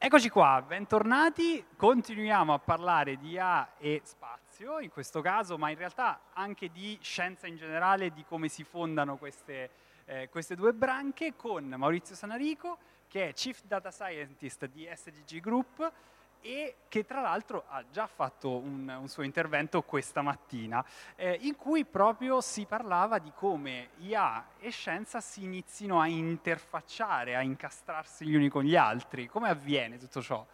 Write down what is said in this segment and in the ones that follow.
Eccoci qua, bentornati. Continuiamo a parlare di IA e spazio, in questo caso, ma in realtà anche di scienza in generale, di come si fondano queste, eh, queste due branche, con Maurizio Sanarico, che è Chief Data Scientist di SDG Group, e che tra l'altro ha già fatto un, un suo intervento questa mattina, eh, in cui proprio si parlava di come IA e scienza si inizino a interfacciare, a incastrarsi gli uni con gli altri. Come avviene tutto ciò?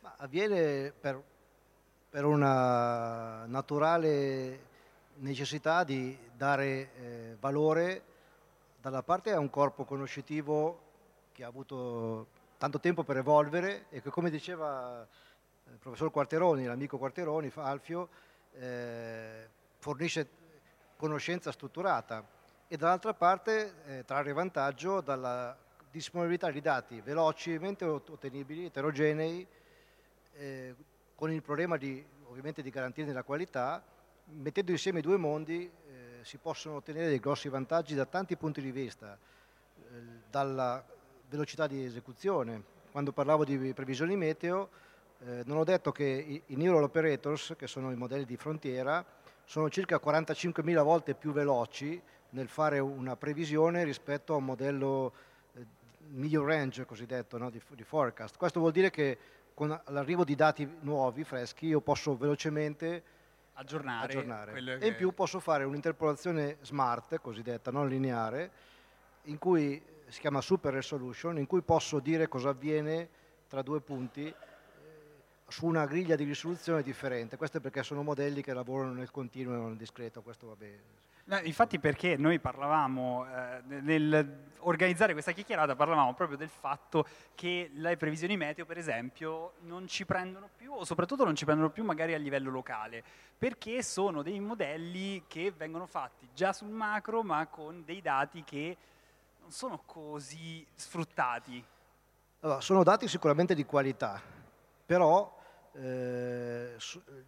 Ma avviene per, per, una naturale necessità di dare eh, valore dalla parte a un corpo conoscitivo che ha avuto tanto tempo per evolvere e che come diceva il professor Quarteroni, l'amico Quarteroni, Alfio, eh, fornisce conoscenza strutturata e dall'altra parte eh, trarre vantaggio dalla disponibilità di dati velocemente ottenibili, eterogenei, eh, con il problema di, ovviamente di garantirne la qualità, mettendo insieme i due mondi eh, si possono ottenere dei grossi vantaggi da tanti punti di vista, eh, dalla velocità di esecuzione. Quando parlavo di previsioni meteo, eh, non ho detto che i, i neural operators, che sono i modelli di frontiera, sono circa 45.000 volte più veloci nel fare una previsione rispetto a un modello eh, medium range cosiddetto no, di, di, forecast. Questo vuol dire che con l'arrivo di dati nuovi, freschi, io posso velocemente aggiornare. aggiornare. E in più posso fare un'interpolazione smart, cosiddetta, non lineare, in cui si chiama Super Resolution, in cui posso dire cosa avviene tra due punti eh, su una griglia di risoluzione differente. Questo è perché sono modelli che lavorano nel continuo e non nel discreto, questo va bene. No, infatti perché noi parlavamo, eh, nel organizzare questa chiacchierata, parlavamo proprio del fatto che le previsioni meteo, per esempio, non ci prendono più, o soprattutto non ci prendono più magari a livello locale, perché sono dei modelli che vengono fatti già sul macro, ma con dei dati che non sono così sfruttati. Allora, sono dati sicuramente di qualità, però eh,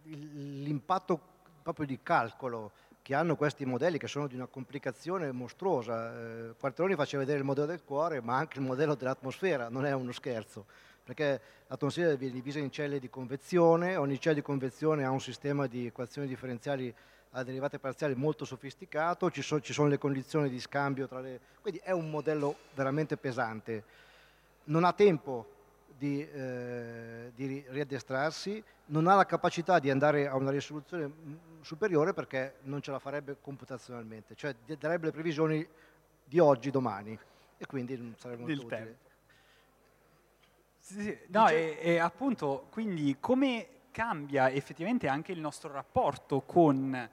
l'impatto proprio di calcolo che hanno questi modelli, che sono di una complicazione mostruosa. Eh, Quarteroni faceva vedere il modello del cuore, ma anche il modello dell'atmosfera, non è uno scherzo, perché l'atmosfera viene divisa in celle di convezione, ogni cella di convezione ha un sistema di equazioni differenziali a derivate parziali molto sofisticato, ci, so, ci sono le condizioni di scambio tra le... quindi è un modello veramente pesante. Non ha tempo di, eh, di riaddestrarsi, non ha la capacità di andare a una risoluzione superiore perché non ce la farebbe computazionalmente, cioè darebbe le previsioni di oggi, domani e quindi non sarebbe molto Del utile. Tempo. Sì, sì. No, e, e appunto, quindi come cambia effettivamente anche il nostro rapporto con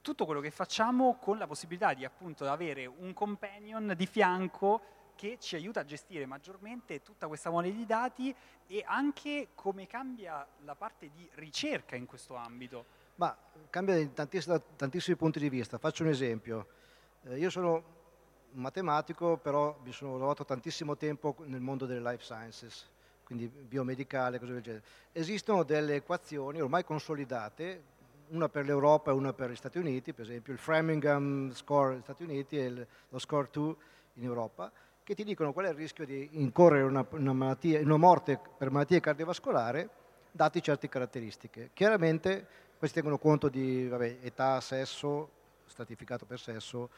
tutto quello che facciamo con la possibilità di appunto avere un companion di fianco che ci aiuta a gestire maggiormente tutta questa mole di dati e anche come cambia la parte di ricerca in questo ambito. Ma cambia da tantissimi, tantissimi punti di vista. Faccio un esempio. Eh, io sono un matematico, però mi sono lavorato tantissimo tempo nel mondo delle life sciences, quindi biomedicale, cose del genere. Esistono delle equazioni ormai consolidate una per l'Europa e una per gli Stati Uniti, per esempio il Framingham score negli Stati Uniti e lo score 2 in Europa, che ti dicono qual è il rischio di incorrere una, una, malattia, una morte per malattia cardiovascolare dati certe caratteristiche. Chiaramente questi tengono conto di vabbè, età, sesso, stratificato per sesso,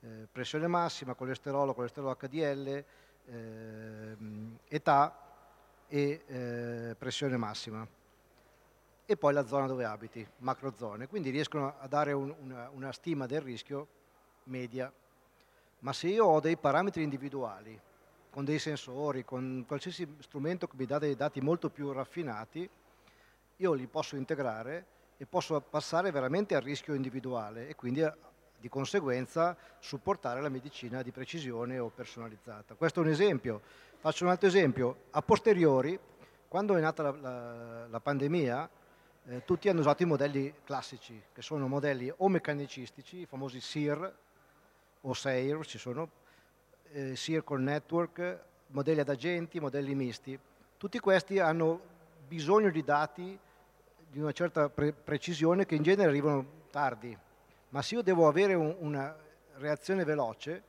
eh, pressione massima, colesterolo, colesterolo HDL, eh, età e eh, pressione massima e poi la zona dove abiti, macrozone. Quindi riescono a dare un, una, una stima del rischio media. Ma se io ho dei parametri individuali, con dei sensori, con qualsiasi strumento che mi dà dei dati molto più raffinati, io li posso integrare e posso passare veramente al rischio individuale e quindi di conseguenza supportare la medicina di precisione o personalizzata. Questo è un esempio. Faccio un altro esempio. A posteriori, quando è nata la, la, la pandemia, eh, tutti hanno usato i modelli classici, che sono modelli o meccanicistici, i famosi SIR o SEIR, ci sono eh, SIR con network, modelli ad agenti, modelli misti. Tutti questi hanno bisogno di dati di una certa pre- precisione che in genere arrivano tardi, ma se io devo avere un, una reazione veloce,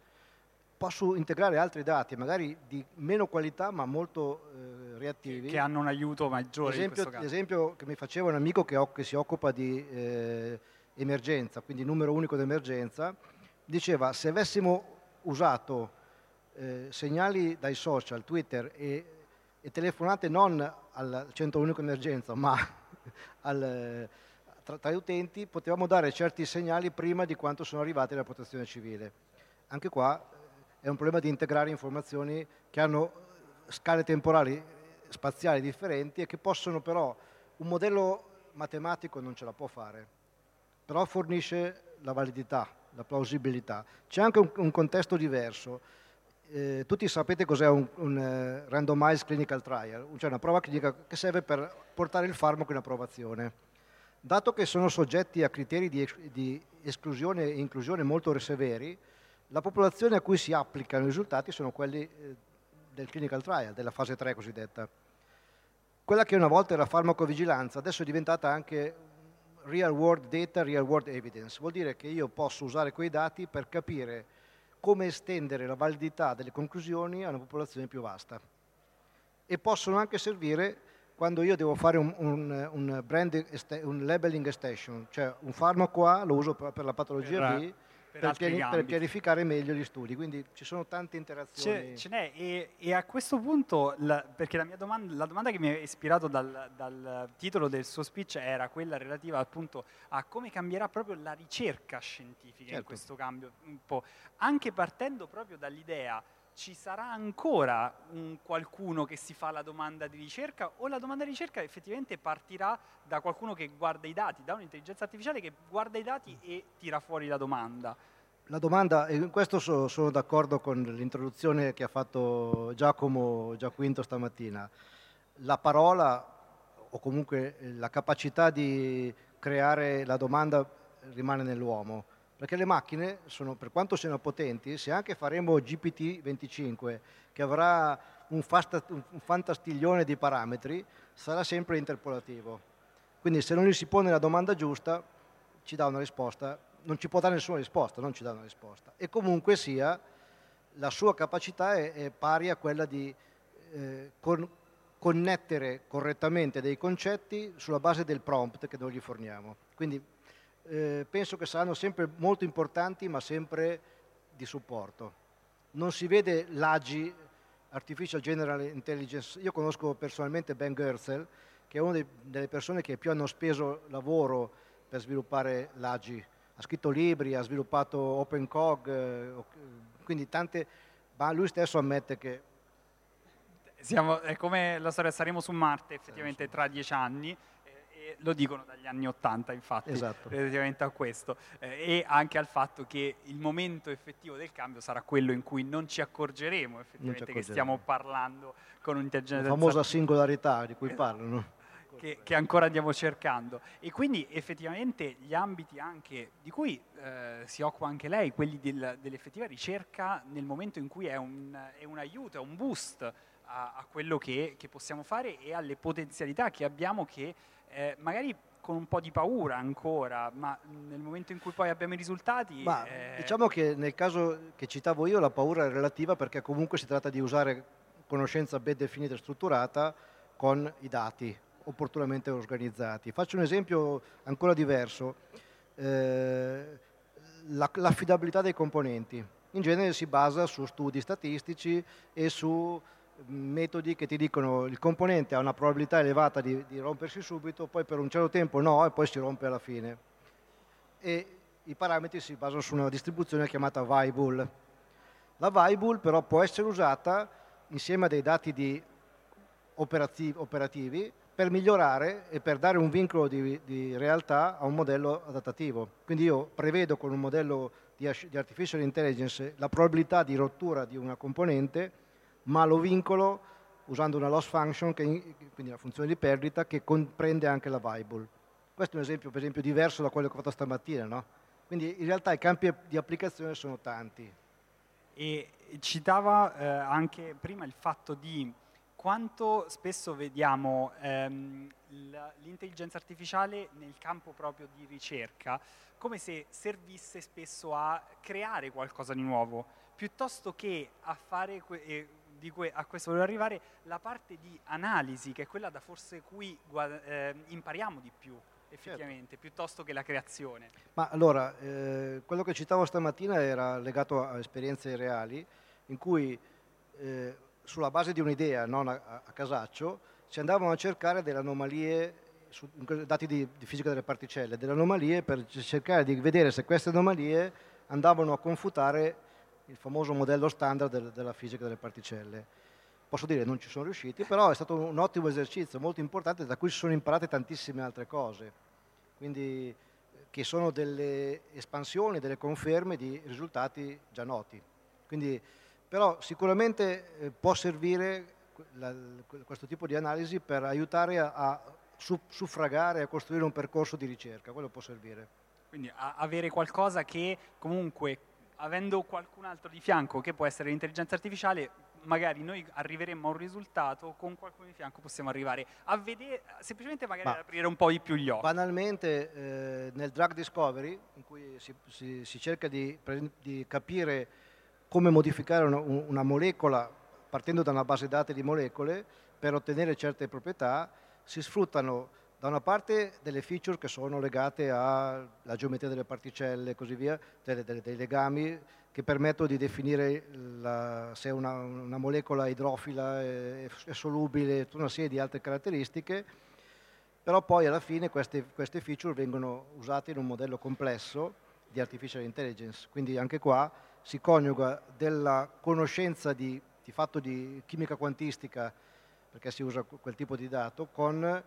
posso integrare altri dati, magari di meno qualità ma molto eh, reattivi. Che hanno un aiuto maggiore l'esempio, l'esempio che mi faceva un amico che, che si occupa di eh, emergenza, quindi numero unico d'emergenza, diceva se avessimo usato eh, segnali dai social, Twitter e, e, telefonate non al centro unico emergenza ma al, tra, tra, gli utenti, potevamo dare certi segnali prima di quanto sono arrivati dalla protezione civile. Anche qua è un problema di integrare informazioni che hanno scale temporali spaziali differenti e che possono però, un modello matematico non ce la può fare, però fornisce la validità, la plausibilità. C'è anche un, un contesto diverso. Eh, tutti sapete cos'è un, un uh, randomized clinical trial, cioè una prova clinica che serve per portare il farmaco in approvazione. Dato che sono soggetti a criteri di, di esclusione e inclusione molto severi, la popolazione a cui si applicano i risultati sono quelli eh, del clinical trial, della fase 3 cosiddetta. Quella che una volta era farmacovigilanza adesso è diventata anche real world data, real world evidence. Vuol dire che io posso usare quei dati per capire come estendere la validità delle conclusioni a una popolazione più vasta. E possono anche servire quando io devo fare un, un, un, brand, un labeling extension, cioè un farmaco A lo uso per la patologia B per, per, piani, per, pianificare meglio gli studi, quindi ci sono tante interazioni. Ce, ce n'è e, e, a questo punto, la, perché la, domanda, la domanda che mi ha ispirato dal, dal, titolo del suo speech era quella relativa appunto a come cambierà proprio la ricerca scientifica certo. in questo cambio, un po', anche partendo proprio dall'idea ci sarà ancora un qualcuno che si fa la domanda di ricerca? O la domanda di ricerca effettivamente partirà da qualcuno che guarda i dati, da un'intelligenza artificiale che guarda i dati e tira fuori la domanda? La domanda, e in questo sono, sono d'accordo con l'introduzione che ha fatto Giacomo Giaquinto stamattina, la parola o comunque la capacità di creare la domanda rimane nell'uomo perché le macchine, sono, per quanto siano potenti, se anche faremo GPT-25, che avrà un, fasta, un fantastiglione di parametri, sarà sempre interpolativo. Quindi se non gli si pone la domanda giusta, ci dà una risposta, non ci può dare nessuna risposta, non ci dà una risposta. E comunque sia, la sua capacità è, è pari a quella di eh, con, connettere correttamente dei concetti sulla base del prompt che noi gli forniamo. Quindi eh, penso che saranno sempre molto importanti ma sempre di supporto. Non si vede l'AGI, Artificial General Intelligence, io conosco personalmente Ben Goerzel, che è una dei, delle persone che più hanno speso lavoro per sviluppare l'AGI. Ha scritto libri, ha sviluppato OpenCog, eh, quindi tante, ma lui stesso ammette che... Siamo, è come la storia, saremo su Marte effettivamente tra dieci anni lo dicono dagli anni Ottanta, infatti, esatto. relativamente a questo, eh, e anche al fatto che il momento effettivo del cambio sarà quello in cui non ci accorgeremo effettivamente ci accorgeremo. che stiamo parlando con un'intelligenza La famosa singolarità di cui esatto. parlano. Che, che, ancora andiamo cercando. E quindi effettivamente gli ambiti anche di cui eh, si occupa anche lei, quelli del, dell'effettiva ricerca nel momento in cui è un, è un aiuto, è un boost a, a quello che, che, possiamo fare e alle potenzialità che abbiamo che eh, magari con un po' di paura ancora, ma nel momento in cui poi abbiamo i risultati... Ma, eh... Diciamo che nel caso che citavo io la paura è relativa perché comunque si tratta di usare conoscenza ben definita e strutturata con i dati opportunamente organizzati. Faccio un esempio ancora diverso, eh, l'affidabilità dei componenti. In genere si basa su studi statistici e su metodi che ti dicono il componente ha una probabilità elevata di, di, rompersi subito, poi per un certo tempo no e poi si rompe alla fine. E i parametri si basano su una distribuzione chiamata Weibull. La Weibull però può essere usata insieme a dei dati operativi, operativi, per migliorare e per dare un vincolo di, di, realtà a un modello adattativo. Quindi io prevedo con un modello di artificial intelligence la probabilità di rottura di una componente ma lo vincolo usando una loss function, che, quindi una funzione di perdita, che comprende anche la Viable. Questo è un esempio, per esempio, diverso da quello che ho fatto stamattina, no? Quindi in realtà i campi di applicazione sono tanti. E citava eh, anche prima il fatto di quanto spesso vediamo ehm, l'intelligenza artificiale nel campo proprio di ricerca come se servisse spesso a creare qualcosa di nuovo piuttosto che a fare, que- que- a questo volevo arrivare, la parte di analisi, che è quella da forse cui guad- eh, impariamo di più effettivamente, certo. piuttosto che la creazione. Ma allora, eh, quello che citavo stamattina era legato a esperienze reali, in cui eh, sulla base di un'idea, non a, a, casaccio, si andavano a cercare delle anomalie, su, dati di, di, fisica delle particelle, delle anomalie per cercare di vedere se queste anomalie andavano a confutare il famoso modello standard del, della fisica delle particelle. Posso dire che non ci sono riusciti, però è stato un ottimo esercizio, molto importante, da cui si sono imparate tantissime altre cose. Quindi, che sono delle espansioni, delle conferme di risultati già noti. Quindi, però sicuramente eh, può servire questo tipo di analisi per aiutare a, a suffragare, a costruire un percorso di ricerca, quello può servire. Quindi avere qualcosa che comunque, avendo qualcun altro di fianco che può essere l'intelligenza artificiale, magari noi arriveremmo a un risultato, con qualcuno di fianco possiamo arrivare a vedere, semplicemente magari Ma ad aprire un po' di più gli occhi. Banalmente eh, nel drug discovery, in cui si, si, si cerca di, di, capire come modificare una, una, molecola partendo da una base dati di molecole per ottenere certe proprietà, si sfruttano da una parte delle feature che sono legate alla geometria delle particelle e così via, delle, delle, dei legami che permettono di definire la, se una, una, molecola idrofila è, è, solubile, tutta una serie di altre caratteristiche, però poi alla fine queste, queste feature vengono usate in un modello complesso di artificial intelligence, quindi anche qua si coniuga della conoscenza di, di fatto di chimica quantistica, perché si usa quel tipo di dato, con eh,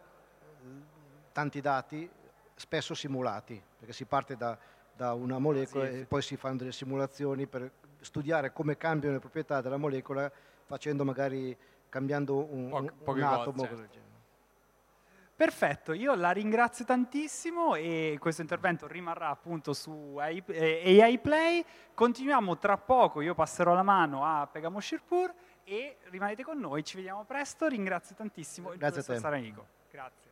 tanti dati spesso simulati, perché si parte da da una molecola sì, e sì. poi si fanno delle simulazioni per studiare come cambiano le proprietà della molecola facendo magari cambiando un, po- un atomo. Certo. Perfetto, io la ringrazio tantissimo e questo intervento rimarrà appunto su AI, eh, AI Play. Continuiamo tra poco, io passerò la mano a Pegamo Shirpur e rimanete con noi, ci vediamo presto. Ringrazio tantissimo Grazie il professor Saranico. Grazie.